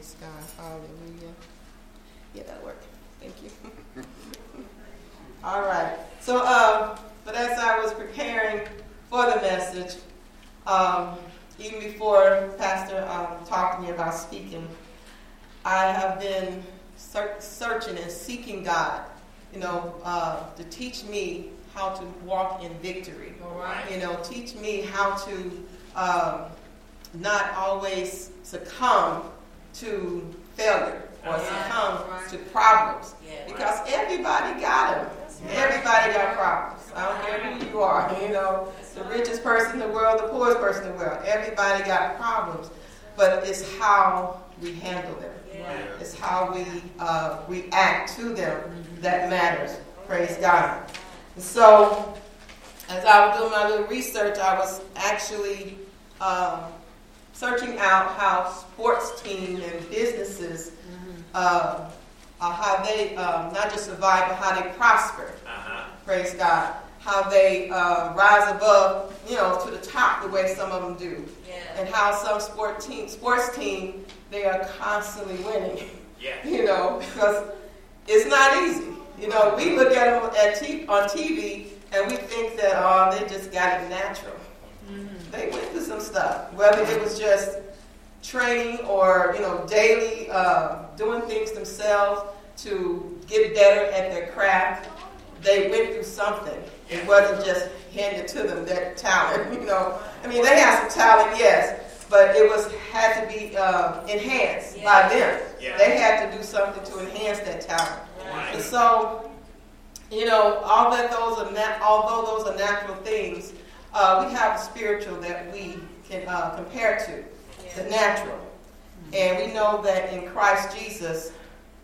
Praise God. Hallelujah. Yeah, that'll work. Thank you. All right. So, um, but as I was preparing for the message, um, even before Pastor um, talked to me about speaking, I have been searching and seeking God, you know, uh, to teach me how to walk in victory. All right. You know, teach me how to um, not always succumb to failure or Right. succumb Right. to problems. Yeah. Because everybody got them. Everybody got problems. I don't care who you are. You know, the richest person in the world, the poorest person in the world. Everybody got problems. But it's how we handle them. Yeah. It's how we uh, react to them that matters. Praise God. And so, as I was doing my little research, I was actually um, searching out how sports teams and businesses, uh, uh, how they um, not just survive, but how they prosper. Uh-huh. Praise God. How they uh, rise above, you know, to the top the way some of them do Yeah. and how some sport team, sports team, they are constantly winning. Yeah. You know, because it's not easy. You know, we look at them at t- on TV and we think that oh, they just got it natural. They went through some stuff, whether it was just training or you know daily uh, doing things themselves to get better at their craft. They went through something. It wasn't just handed to them that talent. You know, I mean, they had some talent, yes, but it was had to be uh, enhanced by them. Yeah. They had to do something to enhance that talent. Right. And so, you know, all that those are nat- although those are natural things, uh, we have the spiritual that we can uh, compare to, the natural. And we know that in Christ Jesus,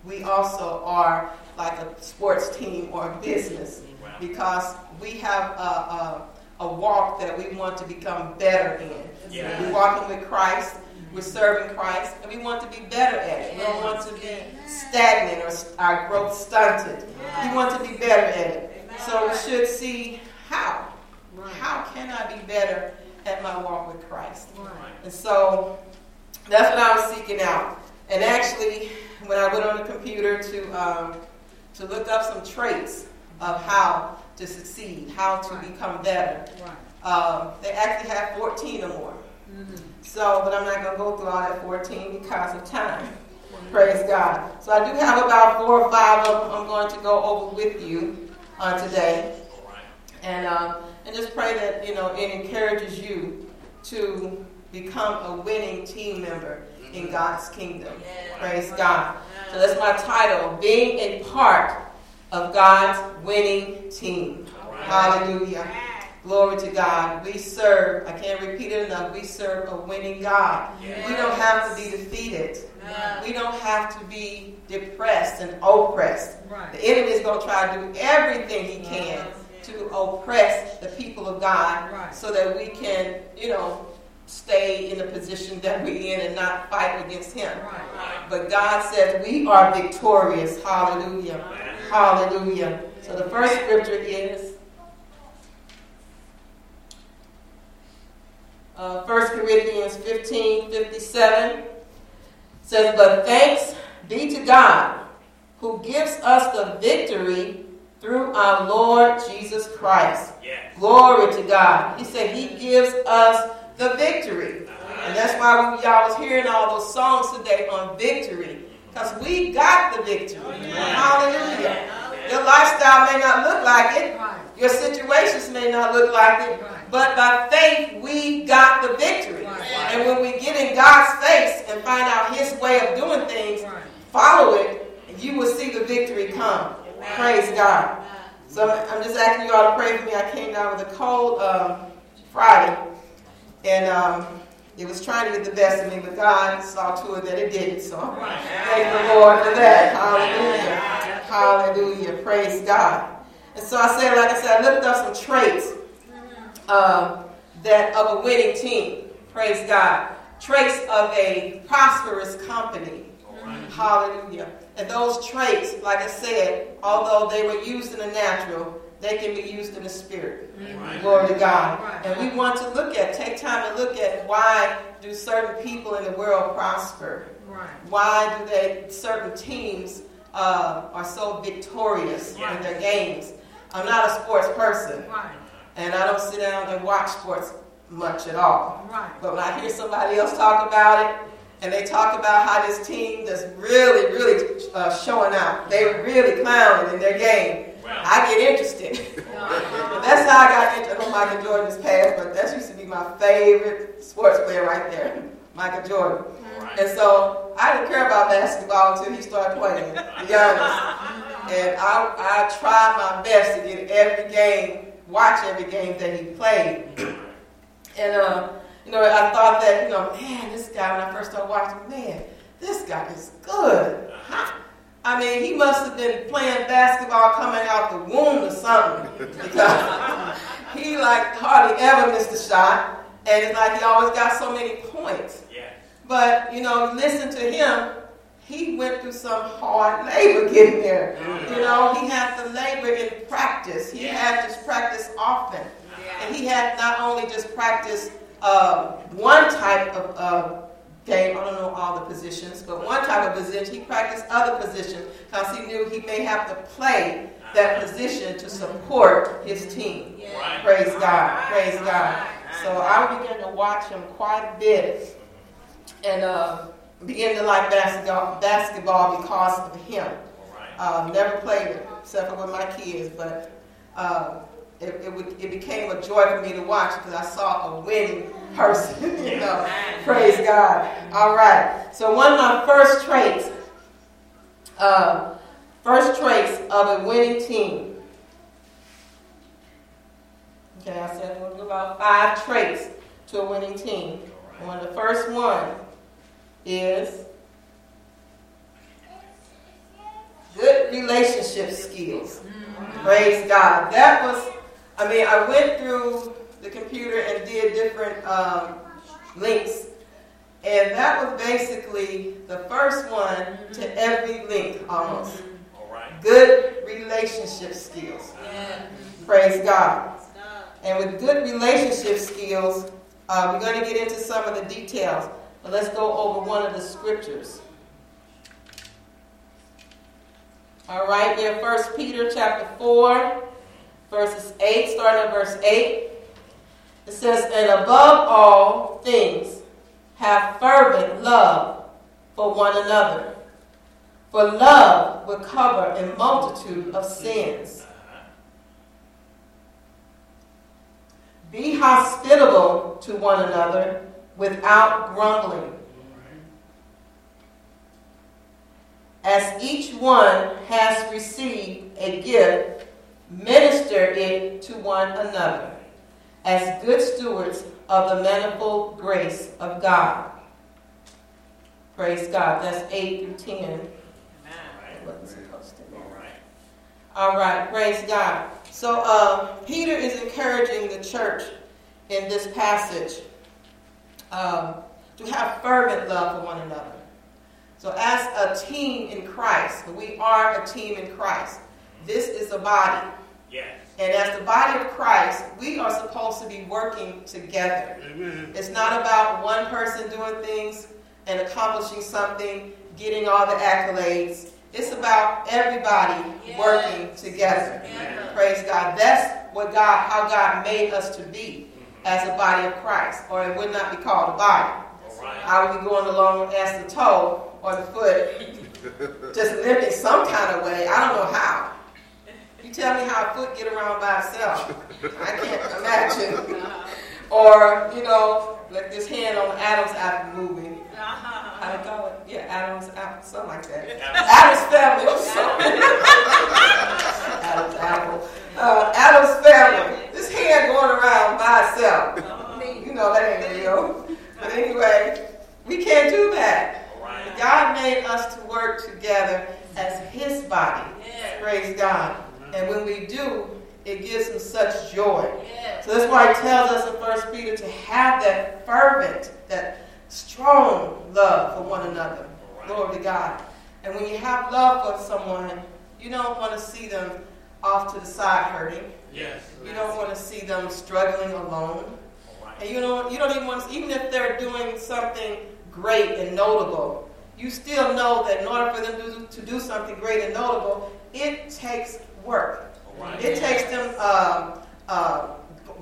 we also are like a sports team or a business Wow. because we have a, a, a walk that we want to become better in. Yeah. We're walking with Christ, we're serving Christ, and we want to be better at it. We don't want to be stagnant or our growth stunted. We want to be better at it. So we should see how. How can I be better at my walk with Christ? And so that's what I was seeking out. And actually, when I went on the computer to um, to look up some traits of how to succeed, how to become better, um, they actually have 14 or more. So, but I'm not going to go through all that 14 because of time. Praise God. So I do have about four or five of them I'm going to go over with you uh, today and um, and just pray that you know it encourages you to become a winning team member in mm-hmm. God's kingdom. Yeah. Praise God. So that's my title: being a part of God's winning team. Hallelujah. Glory to God. We serve. I can't repeat it enough. We serve a winning God. We don't have to be defeated. We don't have to be depressed and oppressed. The enemy is going to try to do everything he can to oppress the people of God Right. so that we can, you know, stay in the position that we're in and not fight against him. But God says we are victorious. Hallelujah. Hallelujah. So the first scripture is uh, 1 Corinthians 15 57 says, But thanks be to God who gives us the victory through our Lord Jesus Christ. Yeah. Glory to God. He said he gives us the victory. And that's why we, y'all was hearing all those songs today on victory. Because we got the victory. Oh, Hallelujah. Your lifestyle may not look like it. Your situations may not look like it. But by faith, we got the victory. And when we get in God's face and find out his way of doing things, follow it, and you will see the victory come. Praise God. So I'm just asking you all to pray for me. I came down with a cold um, Friday, and um, it was trying to get the best of me, but God saw to it that it didn't. So thank the Lord for that. Hallelujah. Hallelujah. Praise God. And so I said, like I said, I looked up some traits um, that of a winning team. Praise God. Traits of a prosperous company. Hallelujah. And those traits, like I said, although they were used in the natural, they can be used in the spirit. Right. Glory to God. Right. And we want to look at, take time to look at why do certain people in the world prosper? Right. Why do they certain teams uh, are so victorious right. in their games? I'm not a sports person, right. and I don't sit down and watch sports much at all. Right. But when I hear somebody else talk about it, and they talk about how this team that's really, really uh, showing out, they were really clowning in their game. Wow. I get interested. that's how I got into. Michael Jordan's past, but that used to be my favorite sports player right there, Michael Jordan. Right. And so I didn't care about basketball until he started playing. To be honest, and I, I tried my best to get every game, watch every game that he played. And, uh, you know, I thought that, you know, man, this guy, when I first started watching, man, this guy is good. I mean, he must have been playing basketball coming out the womb or something. Because he, like, hardly ever missed a shot. And it's like he always got so many points. Yeah. But, you know, listen to him. He went through some hard labor getting there. Mm-hmm. You know, he had to labor in practice. He yeah. had to practice often. And he had not only just practiced uh, one type of uh, game, I don't know all the positions, but one type of position, he practiced other positions because he knew he may have to play that position to support his team. Yeah. Praise God. Praise God. So I began to watch him quite a bit and uh, began to like basketball, basketball because of him. Uh, never played it except for with my kids, but uh, it, it, it became a joy for me to watch because I saw a winning person. you know, praise God. All right. So one of my first traits, uh, first traits of a winning team. Okay, I said we'll do about five traits to a winning team. One, of the first one is good relationship skills. Praise God. That was I mean, I went through the computer and did different um, links, and that was basically the first one to every link almost. All right. Good relationship skills. Yeah. Praise God. And with good relationship skills, uh, we're going to get into some of the details. But let's go over one of the scriptures. All right, there, First Peter chapter 4, verses 8, starting at verse 8. It says, And above all things, have fervent love for one another. For love will cover a multitude of sins. Be hospitable to one another without grumbling. As each one has received a gift, minister it to one another as good stewards of the manifold grace of God. Praise God. That's 8 through 10. Amen. Wasn't supposed to be. All right. All right. Praise God. So uh, Peter is encouraging the church in this passage um, to have fervent love for one another. So as a team in Christ, we are a team in Christ. This is a body. Yes. And as the body of Christ, we are supposed to be working together. Amen. It's not about one person doing things and accomplishing something, getting all the accolades. It's about everybody yes. working together. Amen. Praise God. That's what God, how God made us to be mm-hmm. as a body of Christ, or it would not be called a body. Right. I would be going along as the toe or the foot, just limping some kind of way. I don't know how. You tell me how a foot get around by itself. I can't imagine. Uh-huh. or, you know, like this hand on Adam's apple moving. How to call it? Yeah, Adam's apple, something like that. Addams Family or something. Adam's apple. Uh, Addams Family. This hand going around by itself. Uh-huh. You know that ain't real. But anyway, we can't do that. God made us to work together as His body. Praise God. And when we do, it gives him such joy. Yes. So that's why he tells us in First Peter to have that fervent, that strong love for one another. Right. Glory to God. And when you have love for someone, you don't want to see them off to the side hurting. Yes. You don't want to see them struggling alone. Right. And you don't, you don't even want to, even if they're doing something great and notable, you still know that in order for them to to do something great and notable, it takes work. It takes them uh, uh,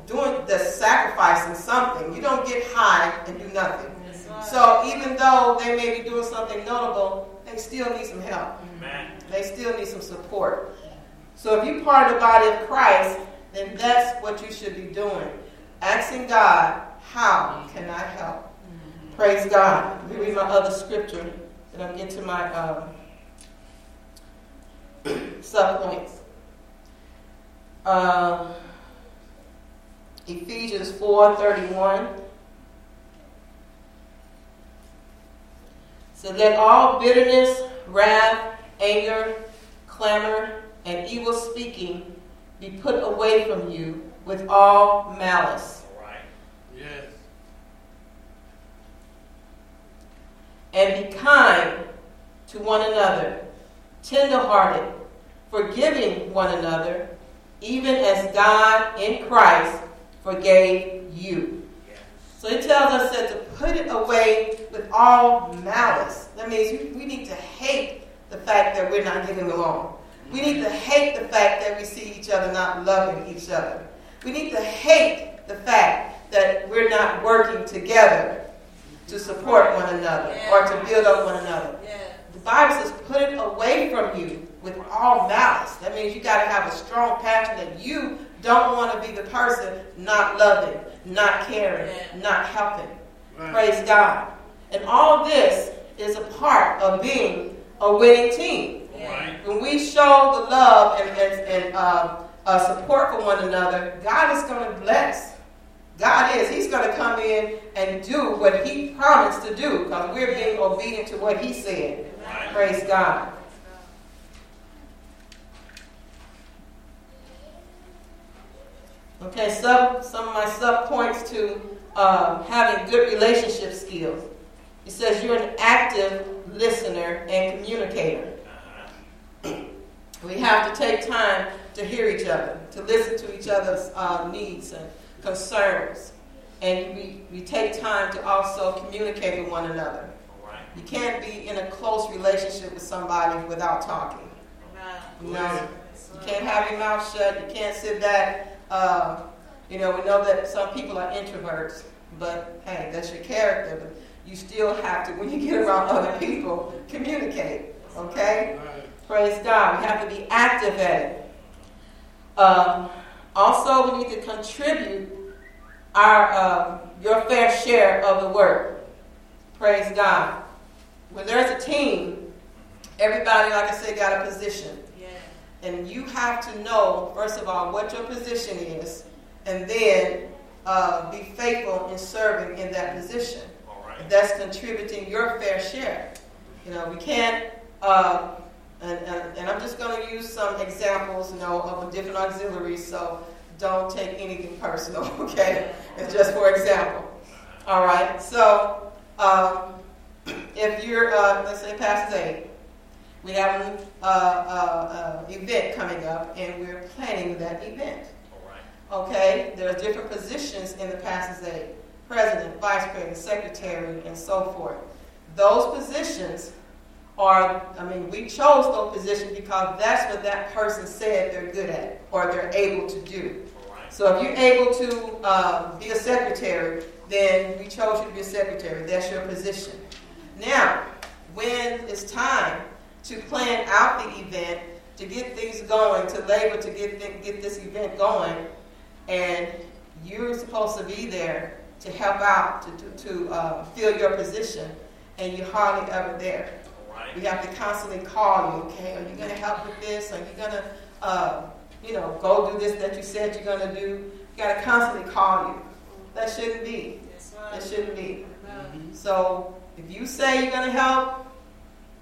doing the sacrificing something. You don't get high and do nothing. So even though they may be doing something notable, they still need some help. Amen. They still need some support. So if you're part of the body of Christ, then that's what you should be doing. Asking God, how can I help? Praise God. Let me read my other scripture, and I'm get to my um, sub points. Um, Ephesians 4 31. So let all bitterness, wrath, anger, clamor, and evil speaking be put away from you with all malice. All right. Yes. And be kind to one another, tenderhearted, forgiving one another, even as God in Christ forgave you. So it tells us that to put it away with all malice. That means we, we need to hate the fact that we're not getting along. We need to hate the fact that we see each other not loving each other. We need to hate the fact that we're not working together to support one another or to build up one another. The Bible says, put it away from you with all malice. That means you got to have a strong passion that you don't want to be the person not loving, not caring, not helping. Praise God. And all this is a part of being a winning team. Right. When we show the love and, and, and uh, uh, support for one another, God is going to bless. God is. He's going to come in and do what He promised to do because we're being obedient to what He said. Right. Praise God. Okay, sub, some of my sub points to uh, having good relationship skills. It says you're an active listener and communicator. We have to take time to hear each other, to listen to each other's uh, needs and concerns. And we, we take time to also communicate with one another. Right. You can't be in a close relationship with somebody without talking. Know, you can't have your mouth shut. You can't sit back. Uh, you know, we know that some people are introverts, but hey, that's your character. But you still have to, when you get around other people, communicate. Okay? Praise God. We have to be active at it. Um, also, we need to contribute our uh, your fair share of the work. Praise God. When there's a team, everybody, like I said, got a position. And you have to know, first of all, what your position is, and then uh, be faithful in serving in that position. All right. That's contributing your fair share. You know, we can't, uh, and, and, and I'm just going to use some examples, you know, of different auxiliaries, so don't take anything personal, okay? It's just for example. All right, so um, if you're, uh, let's say, Pastor A, we have an uh, uh, uh, event coming up, and we're planning that event. All right. Okay, there are different positions in the pastor's aid president, vice president, secretary, and so forth. Those positions are, I mean, we chose those positions because that's what that person said they're good at or they're able to do. Right. So if you're able to uh, be a secretary, then we chose you to be a secretary. That's your position. Now, when it's time to plan out the event, to get things going, to labor to get th- get this event going, and you're supposed to be there to help out, to, to, to uh, fill your position, and you're hardly ever there. All right. We have to constantly call you. Okay, are you going to help with this? Are you going to, uh, you know, go do this that you said you're going to do? You got to constantly call you. That shouldn't be. That shouldn't be. So if you say you're going to help,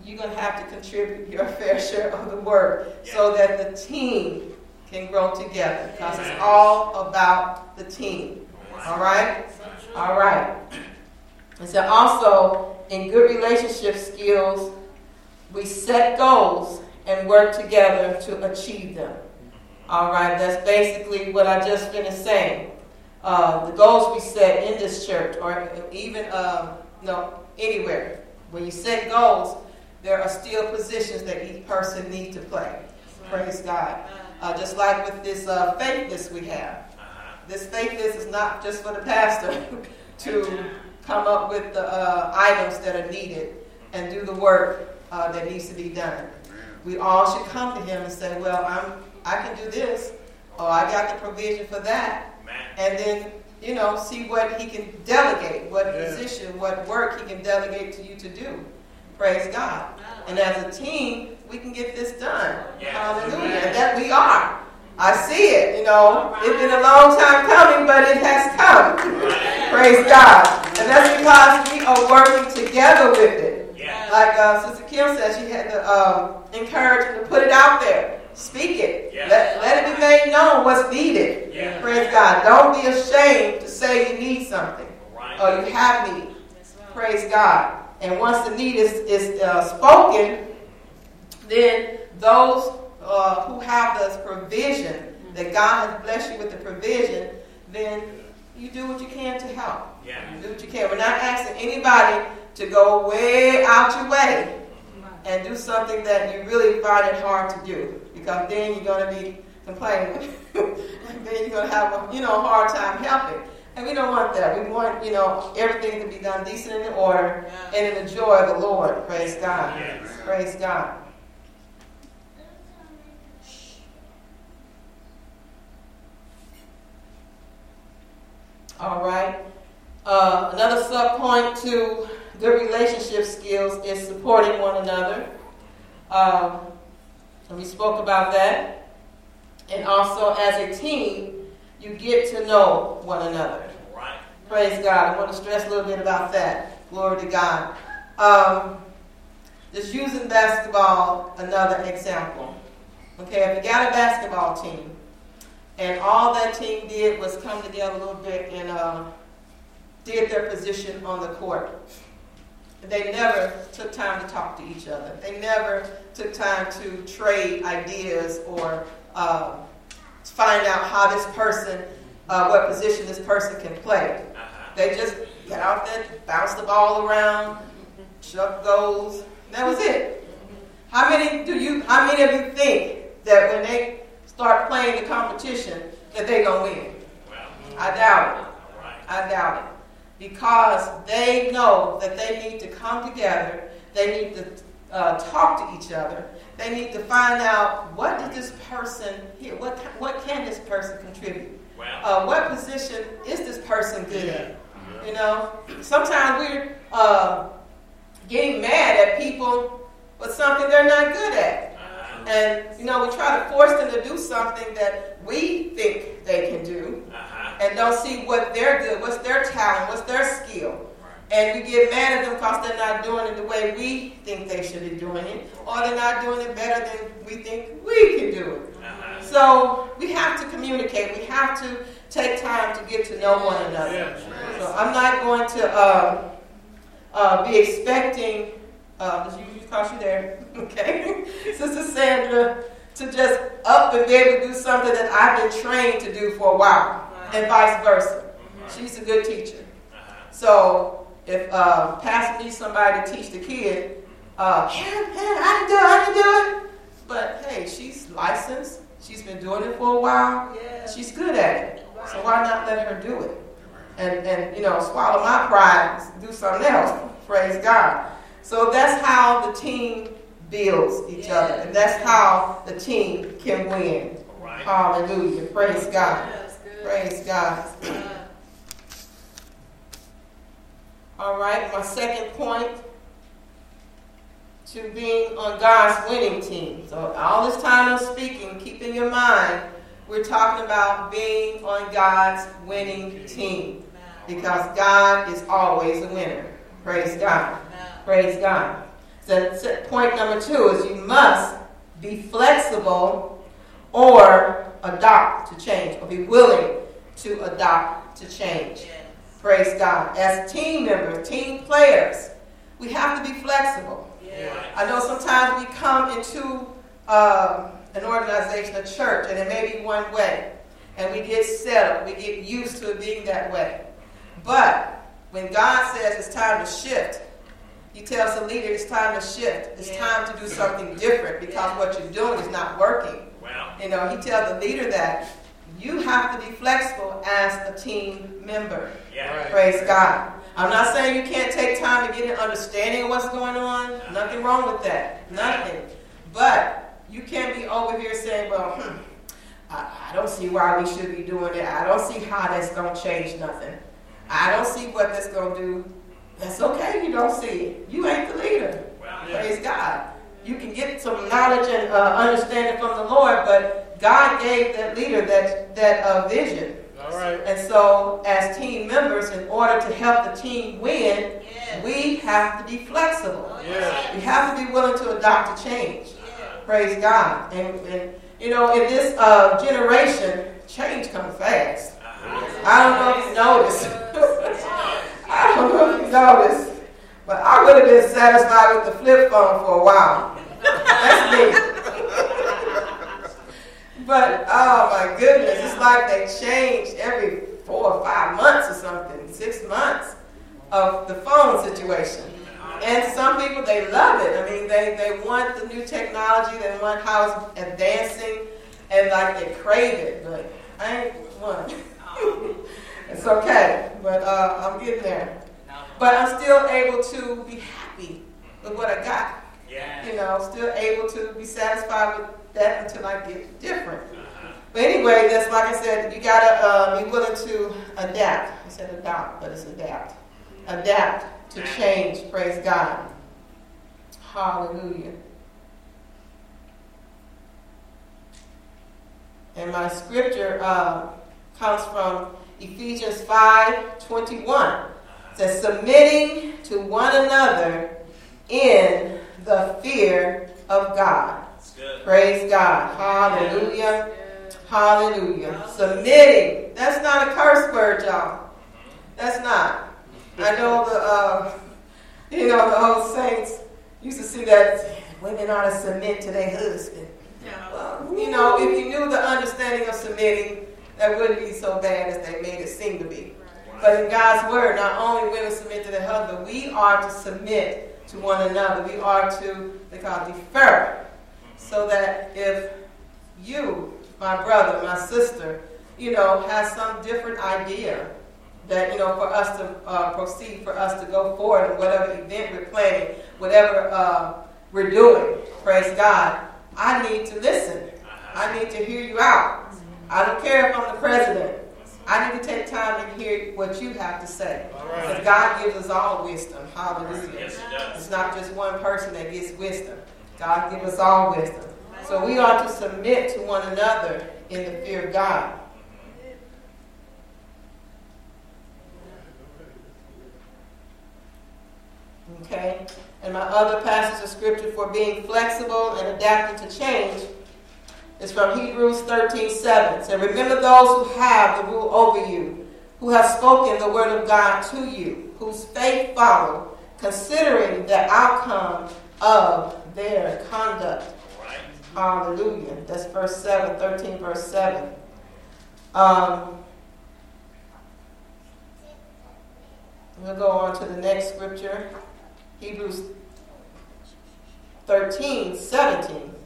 you're going to have to contribute your fair share of the work so that the team can grow together because it's all about the team. All right? All right. And so also, in good relationship skills, we set goals and work together to achieve them. All right, that's basically what I just finished saying. Uh, the goals we set in this church, or even uh, no anywhere, when you set goals, there are still positions that each person needs to play. Praise God. Uh, just like with this uh, faithless we have. Uh-huh. This faithless is not just for the pastor to come up with the uh, items that are needed and do the work uh, that needs to be done. We all should come to him and say, well, I'm, I can do this, or I got the provision for that. And then, you know, see what he can delegate, what yeah. position, what work he can delegate to you to do. Praise God. And as a team, we can get this done. Hallelujah. And that we are. I see it, you know. It's been a long time coming, but it has come. Praise God. And that's because we are working together with it. Like uh, Sister Kim said, she had to um, encourage to put it out there. Speak it. Let, let it be made known what's needed. Praise God. Don't be ashamed to say you need something right. or you have need. Praise God. And once the need is, is uh, spoken, then those uh, who have this provision, that God has blessed you with the provision, then you do what you can to help. Yeah. You do what you can. We're not asking anybody to go way out your way and do something that you really find it hard to do because then you're going to be complaining. then you're going to have a you know, hard time helping. And we don't want that. We want, you know, everything to be done decent and in order yeah. and in the joy of the Lord. Praise God. Yes. Praise God. All right. Uh, another sub point to good relationship skills is supporting one another. Um, and we spoke about that. And also, as a team, you get to know one another. Right. Praise God. I want to stress a little bit about that. Glory to God. Um, just using basketball, another example. Okay, if you got a basketball team, and all that team did was come together a little bit and uh, did their position on the court. They never took time to talk to each other. They never took time to trade ideas or uh, find out how this person, uh, what position this person can play. Uh-huh. They just get out there, bounce the ball around, chuck goals. That was it. How many do you? How many of you think that when they start playing the competition that they're gonna win? I doubt it. I doubt it because they know that they need to come together, they need to uh, talk to each other, they need to find out what did this person here, what, what can this person contribute? Wow. Uh, what position is this person good at? You know, sometimes we're uh, getting mad at people for something they're not good at. Uh-huh. And, you know, we try to force them to do something that we think they can do. Uh-huh and don't see what they're good, what's their talent, what's their skill. And we get mad at them because they're not doing it the way we think they should be doing it, or they're not doing it better than we think we can do it. Uh-huh. So we have to communicate. We have to take time to get to know one another. So I'm not going to uh, uh, be expecting, uh, you, you caught you there, okay, Sister Sandra, to just up and be able to do something that I've been trained to do for a while and vice versa. She's a good teacher. So if uh, pastor needs somebody to teach the kid, uh, yeah, yeah, I can do it, I do it. But hey, she's licensed. She's been doing it for a while. She's good at it. So why not let her do it? And, and you know, swallow my pride do something else. Praise God. So that's how the team builds each other. And that's how the team can win. Right. Hallelujah. Praise God. Praise God. All right, my second point to being on God's winning team. So, all this time I'm speaking, keep in your mind, we're talking about being on God's winning team because God is always a winner. Praise God. Praise God. So, point number two is you must be flexible or adopt to change or be willing to adopt to change. Praise God. As team members, team players, we have to be flexible. Yes. I know sometimes we come into uh, an organization, a church, and it may be one way. And we get settled, we get used to it being that way. But when God says it's time to shift, He tells the leader it's time to shift. It's yeah. time to do something different because yeah. what you're doing is not working. Wow. You know, He tells the leader that you have to be flexible as a team member. Yeah. Right. Praise God. I'm not saying you can't take time to get an understanding of what's going on. Nothing wrong with that. Nothing. But you can't be over here saying, well, hmm, I, I don't see why we should be doing it. I don't see how that's going to change nothing. I don't see what that's going to do. That's okay you don't see it. You ain't the leader. Well, yeah. Praise God. You can get some knowledge and uh, understanding from the Lord, but God gave that leader that, that uh, vision. All right. And so, as team members, in order to help the team win, yes. we have to be flexible. Yes. We have to be willing to adopt a change. Yes. Praise God. And, and, you know, in this uh, generation, change comes fast. I don't know if you noticed. I don't know if you noticed, but I would have been satisfied with the flip phone for a while. That's me. But oh my goodness, it's like they change every four or five months or something, six months of the phone situation. And some people they love it. I mean, they, they want the new technology, they want how it's advancing, and like they crave it. But I ain't one. it's okay, but uh, I'm getting there. But I'm still able to be happy with what I got. Yeah. You know, still able to be satisfied with that until I get different. Uh-huh. But anyway, that's like I said, you gotta uh, be willing to adapt. I said adopt, but it's adapt. Adapt to change. Praise God. Hallelujah. And my scripture uh, comes from Ephesians 5 21. It says, submitting to one another in the fear of God. Praise God. Hallelujah. Hallelujah. Submitting. That's not a curse word, y'all. That's not. I know the, uh, you know, the old saints used to see that women ought to submit to their husband. Well, you know, if you knew the understanding of submitting, that wouldn't be so bad as they made it seem to be. But in God's word, not only women submit to their husband, we are to submit to one another. We are to, they call it defer. So that if you, my brother, my sister, you know, has some different idea that, you know, for us to uh, proceed, for us to go forward in whatever event we're planning, whatever uh, we're doing, praise God, I need to listen. I need to hear you out. I don't care if I'm the president. I need to take time and hear what you have to say. Right. Because God gives us all wisdom. Hallelujah. Yes, it it's not just one person that gets wisdom. God gives us all wisdom. So we ought to submit to one another in the fear of God. Okay? And my other passage of scripture for being flexible and adapting to change is from Hebrews 13 7. So remember those who have the rule over you, who have spoken the word of God to you, whose faith follow, considering the outcome of their conduct. Right. Hallelujah. That's verse 7, 13, verse 7. Um, we'll go on to the next scripture. Hebrews 13, 17 it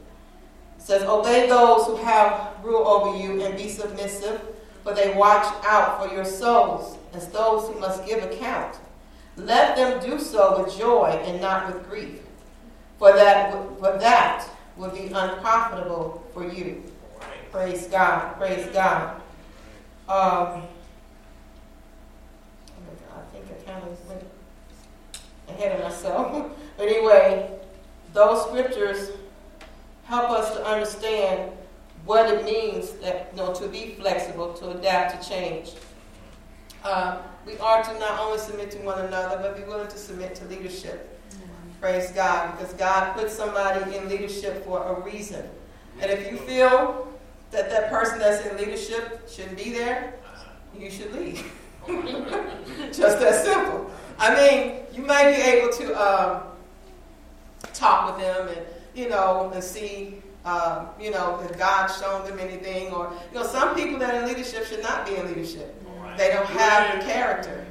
says, Obey those who have rule over you and be submissive, for they watch out for your souls as those who must give account. Let them do so with joy and not with grief, for that, for that will be unprofitable for you. Praise God. Praise God. Um, I think I kind of went ahead of myself. but anyway, those scriptures help us to understand what it means that, you know, to be flexible, to adapt to change. Uh, we are to not only submit to one another, but be willing to submit to leadership. Mm-hmm. Praise God, because God put somebody in leadership for a reason. And if you feel that that person that's in leadership shouldn't be there, you should leave. Just that simple. I mean, you may be able to um, talk with them and, you know, and see uh, you know, that God's shown them anything, or you know, some people that are in leadership should not be in leadership. Right. They don't have the character.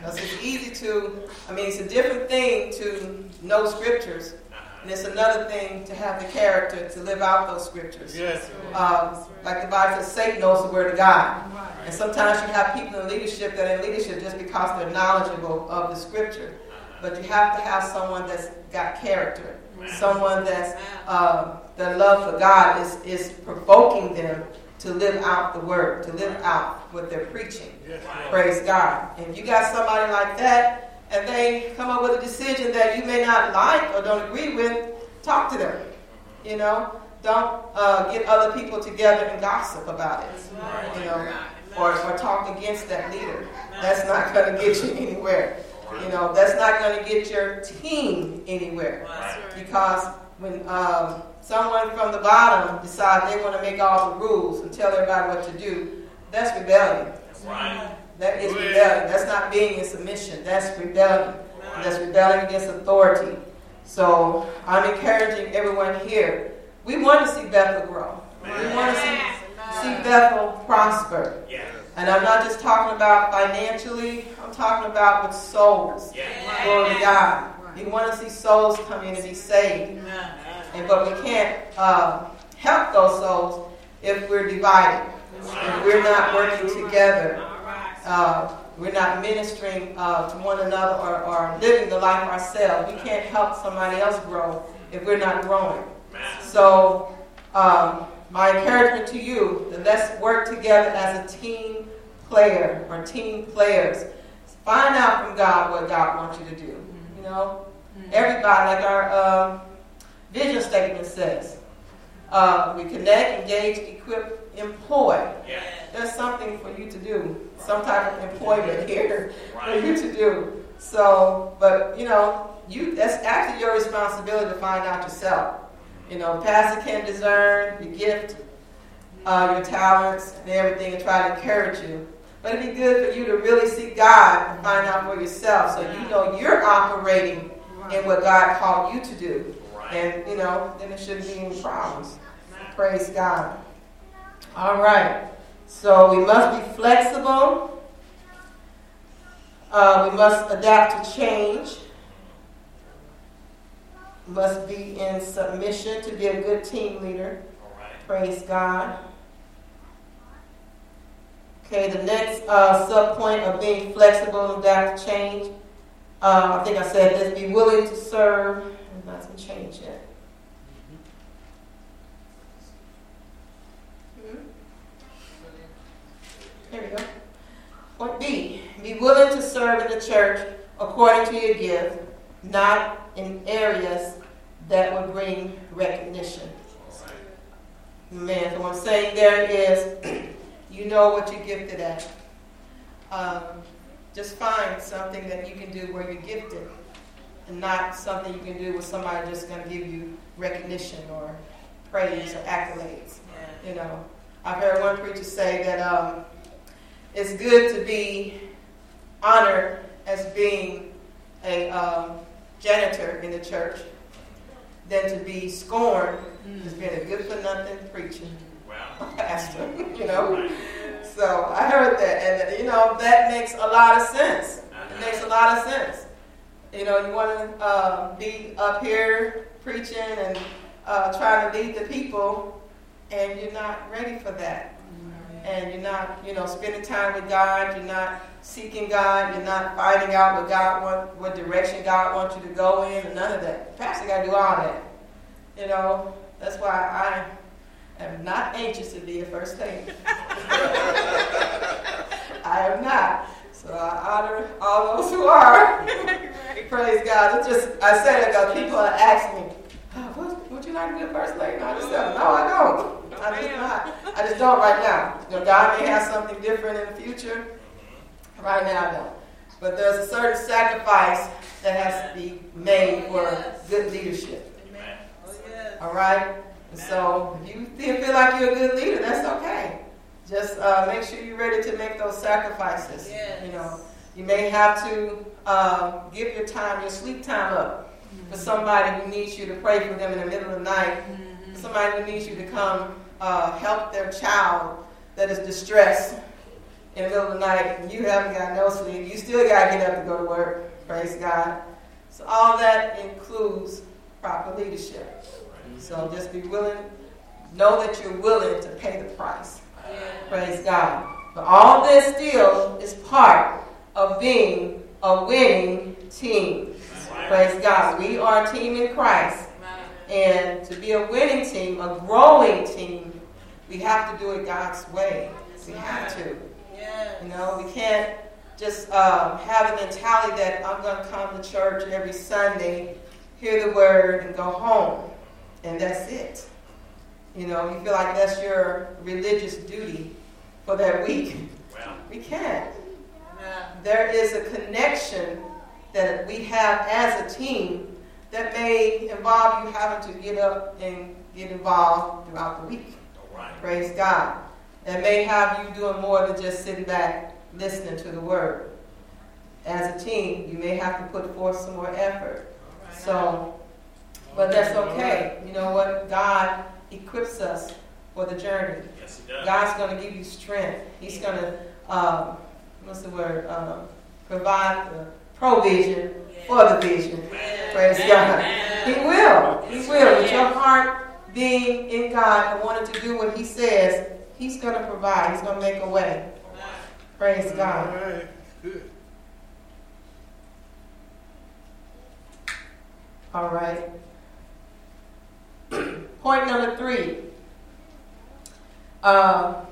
Because it's easy to, I mean, it's a different thing to know scriptures, Uh-huh. and it's another thing to have the character to live out those scriptures. Yes. Um, like the Bible says, Satan knows the word of God. And sometimes you have people in leadership that are in leadership just because they're knowledgeable of the scripture. But you have to have someone that's got character, someone that's um, the love for God is, is provoking them to live out the word, to live out what they're preaching. Yes. Praise God. If you got somebody like that and they come up with a decision that you may not like or don't agree with, talk to them. You know, don't uh, get other people together and gossip about it. You know, or, or talk against that leader. That's not going to get you anywhere. You know, that's not going to get your team anywhere. Because when um, someone from the bottom decides they want to make all the rules and tell everybody what to do, that's rebellion. Right. That is rebellion. That's not being in submission. That's rebellion. That's rebelling against authority. So I'm encouraging everyone here. We want to see Bethel grow. We want to see, see Bethel prosper. Yeah. And I'm not just talking about financially, I'm talking about with souls. Yeah. Glory to God. We want to see souls come in and be saved. And but we can't uh, help those souls if we're divided. If we're not working together. Uh, we're not ministering uh, to one another or, or living the life ourselves. We can't help somebody else grow if we're not growing. So, um, my encouragement to you that let's work together as a team player or team players. Find out from God what God wants you to do. You know, everybody, like our um, vision statement says, uh, we connect, engage, equip, employ. Yeah. There's something for you to do, some type of employment here for Right. you to do. So, but you know, you that's actually your responsibility to find out yourself. You know, pastor can discern your gift, uh, your talents, and everything, and try to encourage you. But it'd be good for you to really seek God and find out for yourself, so you know you're operating in what God called you to do. And you know, then it shouldn't be any problems. Praise God. All right. So we must be flexible. Uh, we must adapt to change. Must be in submission to be a good team leader. Right. Praise God. Okay, the next uh, sub point of being flexible and adapt to change. Uh, I think I said this: be willing to serve. It hasn't changed yet. Hmm? Here we go. Point B: be willing to serve in the church according to your gift, not in areas that would bring recognition. Man, so I'm saying there is, you know what you're gifted at. Um, just find something that you can do where you're gifted, and not something you can do with somebody just going to give you recognition or praise or accolades. You know, I've heard one preacher say that um, it's good to be honored as being a um, janitor in the church than to be scorned as being a good for nothing preacher Wow. pastor, you know. So I heard that, and you know that makes a lot of sense. It makes a lot of sense. You know, you want to uh, be up here preaching and uh, trying to lead the people, and you're not ready for that. And you're not, you know, spending time with God. You're not seeking God. You're not finding out what God want, what direction God wants you to go in, and none of that. Pastor got to do all that. You know, that's why I am not anxious to be a first lady. I am not. So I honor all those who are. Praise God. It's just I said it because people are asking me, oh, would, would you like to be a first lady? And I just said, no, I don't. I just not. I just don't right now. You know, God may have something different in the future. Right now, I don't. But there's a certain sacrifice that has to be made for good leadership. All right? And so if you feel, feel like you're a good leader, that's okay. Just uh, make sure you're ready to make those sacrifices. You know, you may have to uh, give your time, your sleep time up for somebody who needs you to pray for them in the middle of the night. somebody who needs you to come uh, help their child that is distressed in the middle of the night, and you haven't got no sleep, you still got to get up to go to work. Praise God. So all that includes proper leadership. So just be willing, know that you're willing to pay the price. Praise God. But all this still is part of being a winning team. Praise God. We are a team in Christ. And to be a winning team, a growing team, we have to do it God's way. We have to. You know, we can't just uh, have a mentality that I'm going to come to church every Sunday, hear the word, and go home. And that's it. You know, you feel like that's your religious duty for that week. Well. We can't. There is a connection that we have as a team that may involve you having to get up and get involved throughout the week. Praise God. And may have you doing more than just sitting back listening to the word. As a team, you may have to put forth some more effort. So, but that's okay. You know what? God equips us for the journey. Yes, he does. God's going to give you strength. He's going to, um, what's the word? Um, provide the provision for the vision. Praise God. He will. He will. With your heart being in God and wanting to do what He says, He's going to provide. He's going to make a way. Praise God. All right. Good. All right. Point number three. Uh,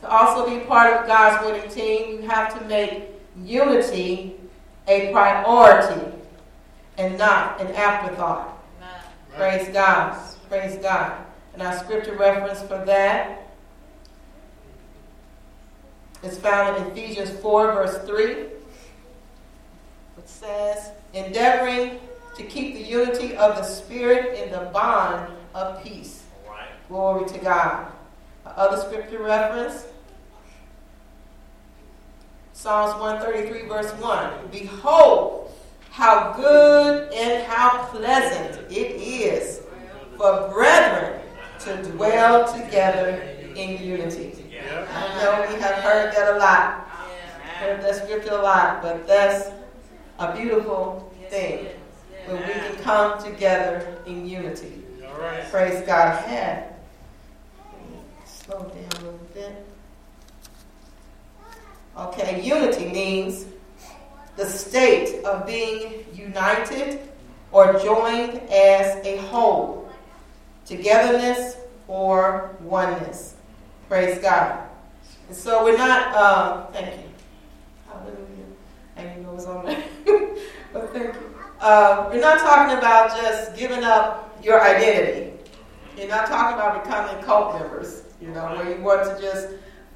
to also be part of God's winning team, you have to make unity a priority and not an afterthought. Praise God. Praise God. And our scripture reference for that is found in Ephesians 4, verse 3, which says, Endeavoring to keep the unity of the Spirit in the bond of peace. Right. Glory to God. Our Other scripture reference Psalms 133, verse 1. Behold, how good and how pleasant it is for brethren to dwell together in unity. I know we have heard that a lot, heard that scripture a lot, but that's a beautiful thing when we can come together in unity. All right. Praise God. I had slow down a little bit. Okay, unity means the state of being united or joined as a whole, togetherness or oneness. Praise God. And so we're not, um, thank you. Hallelujah. I didn't know it was on there. but thank you. Uh, we're not talking about just giving up your identity. You're not talking about becoming cult members, you know, where you want to just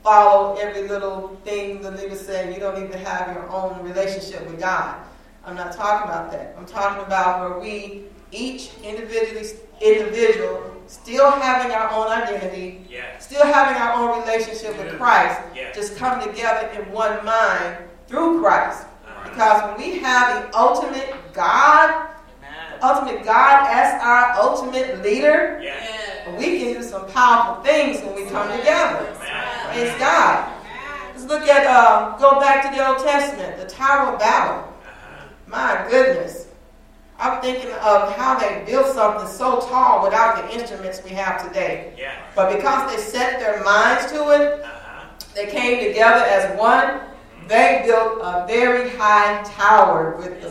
follow every little thing the leader said. You don't even have your own relationship with God. I'm not talking about that. I'm talking about where we each individually individual still having our own identity, Yes. still having our own relationship with Christ, Yes. just come together in one mind through Christ. Uh-huh. Because when we have the ultimate God, the ultimate God as our ultimate leader, Yes. we can do some powerful things when we come together. Amen. Praise God. Let's look at, uh, go back to the Old Testament, the Tower of Babel. Uh-huh. My goodness. I'm thinking of how they built something so tall without the instruments we have today. Yeah. But because they set their minds to it, Uh-huh. they came together as one. They built a very high tower with the,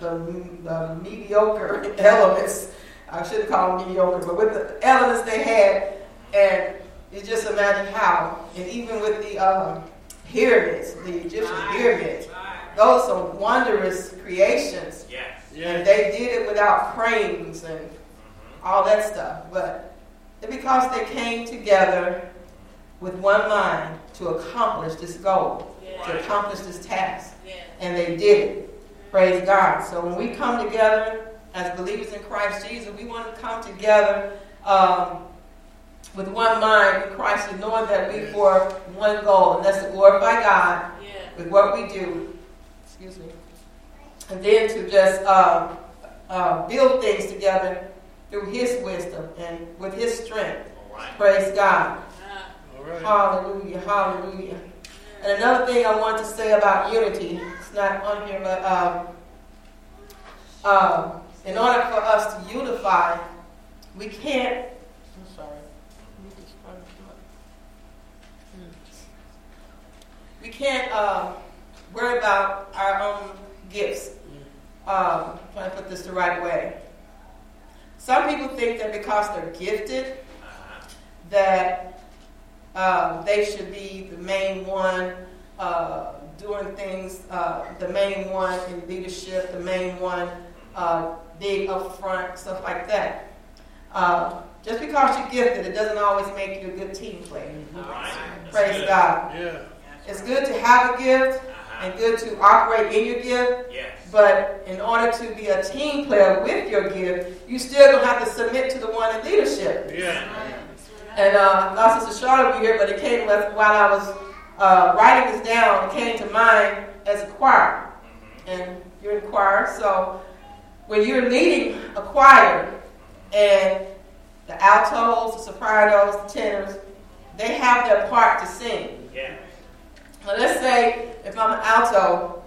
the, the mediocre elements. I shouldn't call them mediocre, but with the elements they had. And you just imagine how. And even with the um, pyramids, the Egyptian pyramids, those are wondrous creations. Yes. And they did it without cranes and all that stuff. But it's because they came together with one mind to accomplish this goal, to accomplish this task. And they did it. Praise God. So when we come together as believers in Christ Jesus, we want to come together um, with one mind in Christ and knowing that we for one goal, and that's to glorify God with what we do. Excuse me. And then to just uh, uh, build things together through His wisdom and with His strength. All right. Praise God. All right. Hallelujah, hallelujah. And another thing I want to say about unity, it's not on here, but um, um, in order for us to unify, we can't. I'm sorry. Let me just try to come up. We can't um, worry about our own gifts. Um, trying to put this the right way. Some people think that because they're gifted, that um, they should be the main one uh, doing things, uh, the main one in leadership, the main one uh, being up front, stuff like that. Uh, just because you're gifted, it doesn't always make you a good team player. All right. That's Praise good. God. Yeah. It's good to have a gift. And good to operate in your gift, Yes. but in order to be a team player with your gift, you still don't have to submit to the one in leadership. Yeah. And uh, not Sister Charlotte be here, but it came with, while I was uh, writing this down, it came to mind as a choir. And you're in choir, so when you're leading a choir and the altos, the sopranos, the tenors, they have their part to sing. Yeah. Now let's say if I'm an alto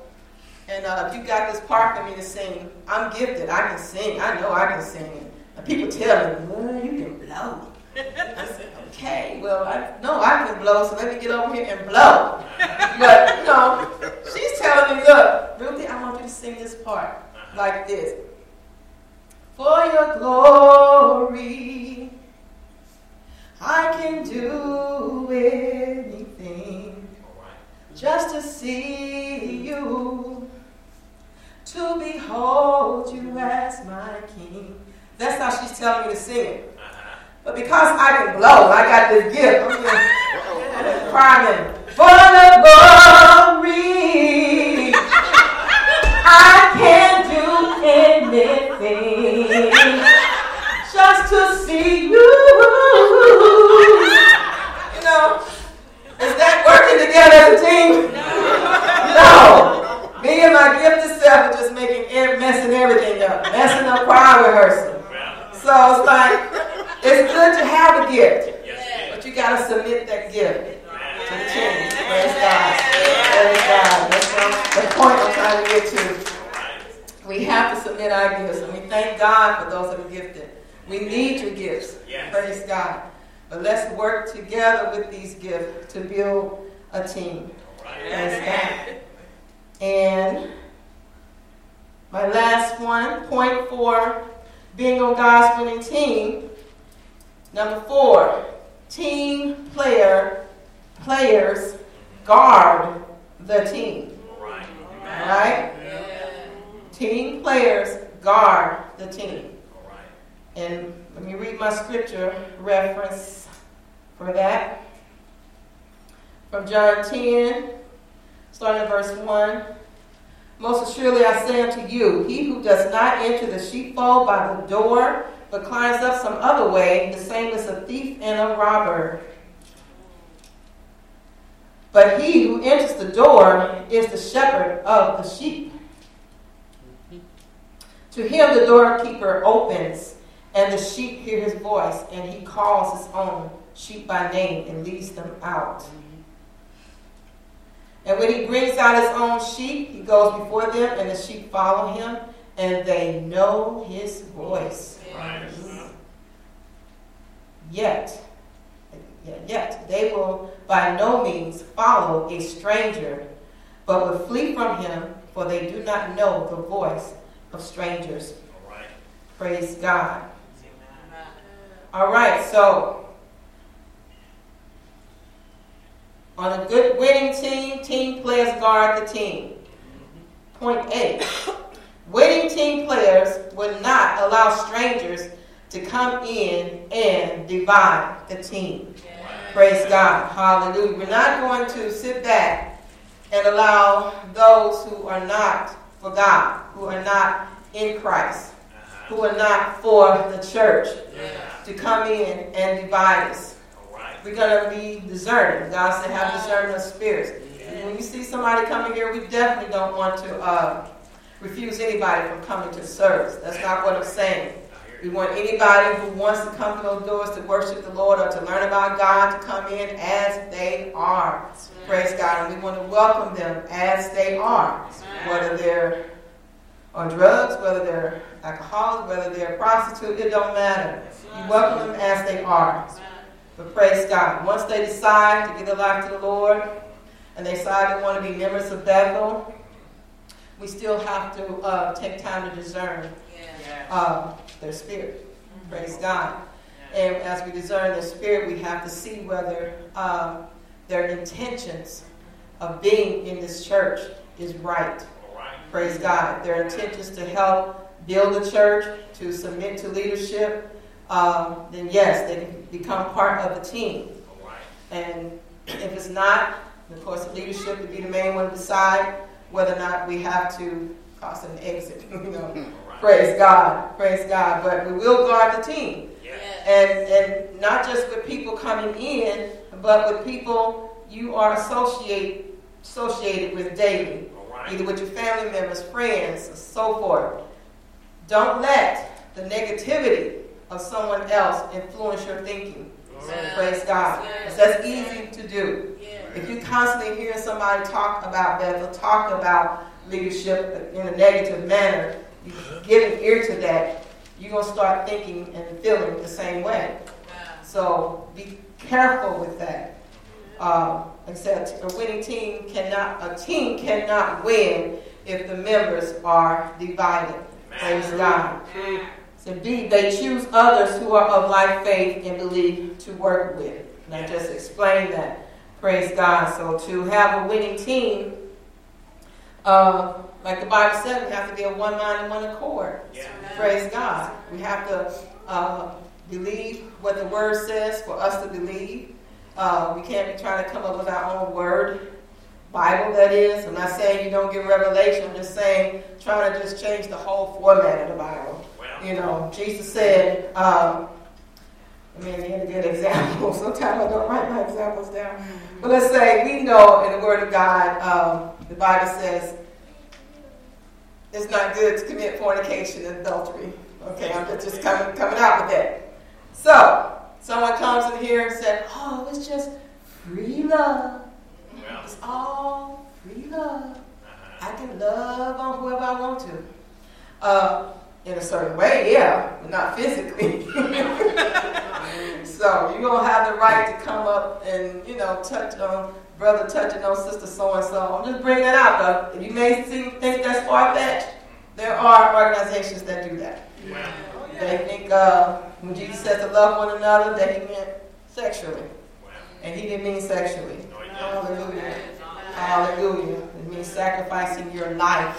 and uh, you got this part for me to sing, I'm gifted, I can sing, I know I can sing. And people tell me, well, you can blow. I said, okay, well, I know I can blow, so let me get over here and blow. But, you know, she's telling me, look, Ruthie, I want you to sing this part like this. For your glory, I can do anything. Just to see you, to behold you as my king. That's how she's telling me to sing it. Uh-huh. But because I can blow, I got this gift. I'm just crying. For the glory, I can do anything just to see. You know, is that working together as a team? No. Me and my gifted self are just making, messing everything up, messing up choir rehearsal. So it's like, it's good to have a gift, but you got to submit that gift to the is. team. Praise God. Praise God. That's the- the point I'm trying to get to. We have to submit our gifts, and we thank God for those that are gifted. We need your gifts. Praise God. But let's work together with these gifts to build a team. Praise God. And my last one, point four, being on God's winning team. Number four, team player, players guard the team. Right. All right? Team players guard the team. All right. And let me read my scripture reference for that. From John 10, starting at verse 1. Most assuredly I say unto you, he who does not enter the sheepfold by the door, but climbs up some other way, the same is a thief and a robber. But he who enters the door is the shepherd of the sheep. To him the doorkeeper opens, and the sheep hear his voice, and he calls his own sheep by name and leads them out. And when he brings out his own sheep, he goes before them, and the sheep follow him, and they know his voice. Right. Yet, yet they will by no means follow a stranger, but will flee from him, for they do not know the voice of strangers. All right. Praise God. All right, so on a good winning team, team players guard the team. Point eight winning team players would not allow strangers to come in and divide the team. Praise God. Hallelujah. We're not going to sit back and allow those who are not for God, who are not in Christ, who are not for the church, Yeah. to come in and divide us. We're going to be discerning. God said, have discernment of spirits. And when you see somebody coming here, we definitely don't want to uh, refuse anybody from coming to service. That's not what I'm saying. We want anybody who wants to come to those doors to worship the Lord or to learn about God to come in as they are. Praise God. And we want to welcome them as they are. Whether they're on drugs, whether they're alcoholics, whether they're prostitutes, it don't matter. You welcome them as they are. But praise God. Once they decide to give their life to the Lord and they decide they want to be members of Bethel, we still have to uh, take time to discern uh, their spirit. Praise God. And as we discern their spirit, we have to see whether um, their intentions of being in this church is right. Right. Praise God. Their intentions to help build the church, to submit to leadership, um, then yes, they can become part of the team. And if it's not, of course, the leadership would be the main one to decide whether or not we have to cause an exit. You know, All right. praise God, praise God. But we will guard the team, Yeah. and and not just with people coming in, but with people you are associate associated with daily, right. either with your family members, friends, and so forth. Don't let the negativity of someone else influence your thinking. Right. Praise God. 'Cause that's easy to do. If you constantly hear somebody talk about Bethel, talk about leadership in a negative manner, you give an ear to that, you're going to start thinking and feeling the same way. So be careful with that. Uh, I said, a winning team cannot, a team cannot win if the members are divided. Praise God. So B, they choose others who are of like faith and belief to work with. And I just explained that. Praise God. So to have a winning team, uh, like the Bible said, we have to be of one mind and one accord. Yeah. Praise God. We have to uh, believe what the Word says for us to believe. Uh, we can't be trying to come up with our own Word. Bible, that is. I'm not saying you don't get revelation. I'm just saying trying to just change the whole format of the Bible. Well, You know, Jesus said, um, I mean, he had a good example. Sometimes I don't write my examples down. But let's say we know in the Word of God, um, the Bible says it's not good to commit fornication and adultery. Okay, I'm just- just coming, coming out with that. So, someone comes in here and said, oh, it's just free love. well, It's all free love. uh-huh. I can love on whoever I want to. Uh, in a certain way, yeah, but not physically. so you're gonna have the right to come up and you know touch on brother touching on sister so and so. I'm just bringing that out, though. You may see, think that's far fetched. There are organizations that do that. well, They think uh, when Jesus said to love one another, that he meant sexually, well. and he didn't mean sexually. No, you don't. Hallelujah. Hallelujah. It means sacrificing your life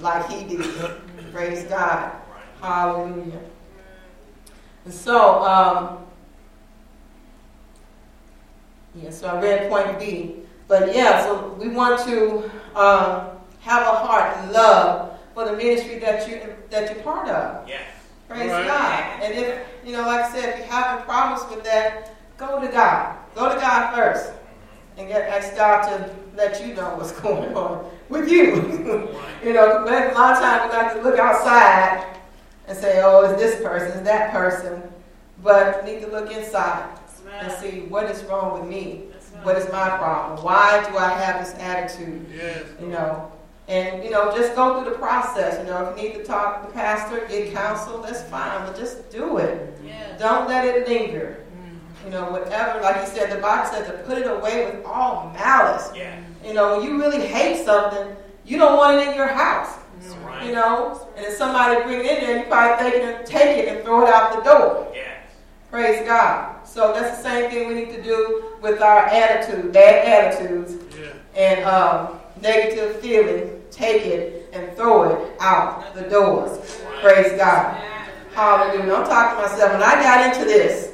like he did. Praise God. Hallelujah. And so, um, yeah, so I read point B. But yeah, so we want to um, have a heart and love for the ministry that you that you're part of. Yeah. Praise Right. God. And if, you know, like I said, if you're having problems with that, go to God. Go to God first. And get ask God to let you know what's going on with you. you know, but a lot of times we like to look outside and say, oh, it's this person, it's that person. But we need to look inside and see what is wrong with me. What is my problem? Why do I have this attitude? Yes. you know. And, you know, just go through the process. You know, if you need to talk to the pastor, get counsel, that's fine, but just do it. Don't let it linger. You know, whatever, like you said, the Bible says to put it away with all malice. Yeah. You know, when you really hate something, you don't want it in your house. That's You know, and if somebody bring it in there, you probably it, take it and throw it out the door. Yeah. Praise God. So that's the same thing we need to do with our attitude, bad attitudes Yeah. and um, negative feeling, take it and throw it out the doors. Praise God. Hallelujah. I'm talking to myself. When I got into this,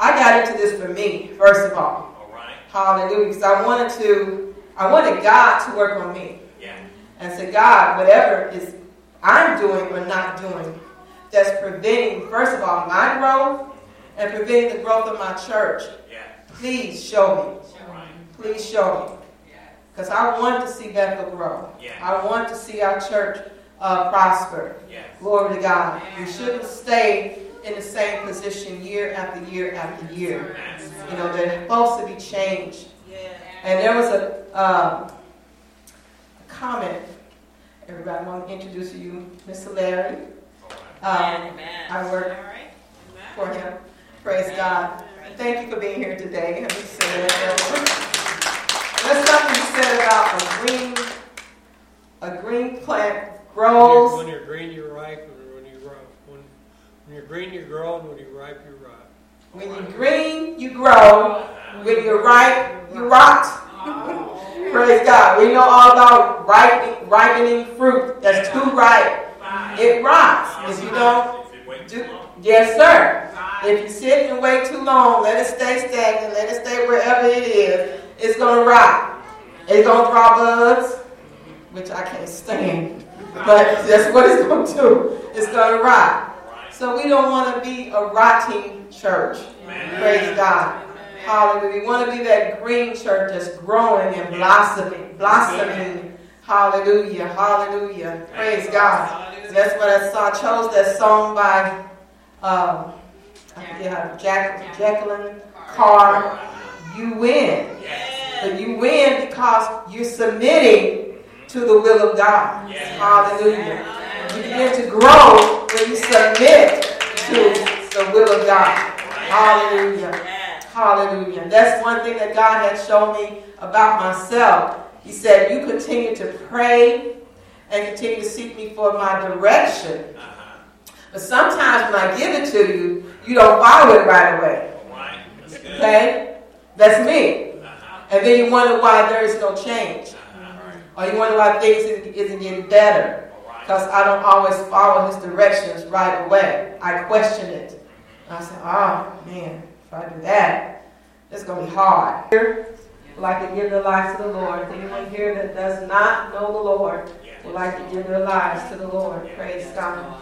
I got into this for me, first of all. All right. Hallelujah. Because I wanted to, I wanted God to work on me. Yeah. And say, God, whatever is I'm doing or not doing that's preventing, first of all, my growth and preventing the growth of my church, Yeah. please show me. All right. Please show me. Because I want to see Bethel grow. Yeah. I want to see our church uh, prosper. Yes. Glory to God. We shouldn't stay in the same position year after year after year. You know, there's supposed to be changed. And there was a, um, a comment. Everybody I want to introduce you, Mr. Larry. Um, I work for him. Praise God. Thank you for being here today. Let me say that. There's something you said about a green, a green plant grows. When you're green, you're ripe, and when you ripe, when, when you're green, you grow, and when you're ripe, you rot. When you're green, you grow. When you're ripe, you rot. Praise God. We know all about ripening, fruit that's too ripe. It rots. If you don't do, yes, sir. If you sit and wait too long, let it stay stagnant, let it stay wherever it is, it's gonna rot. It's gonna draw bugs, which I can't stand. But that's what it's gonna do. It's gonna rot. So we don't want to be a rotting church. Praise God. Hallelujah. We want to be that green church that's growing and blossoming, blossoming. Hallelujah. Hallelujah. Praise God. That's what I saw. I chose that song by um, I forget how Jack, Jacqueline Carr. You win. But you win because you're submitting to the will of God. Hallelujah. You begin to grow when you submit to the will of God. Hallelujah. Hallelujah. That's one thing that God had shown me about myself. He said, You continue to pray and continue to seek me for my direction. But sometimes when I give it to you, you don't follow it right away. Okay? That's me. And then you wonder why there is no change. Or you wonder why things isn't getting better. Because I don't always follow his directions right away. I question it. I say, oh man, if I do that, it's going to be hard. Like to give their lives to the Lord. Anyone here that does not know the Lord would like to give their lives to the Lord. Praise God.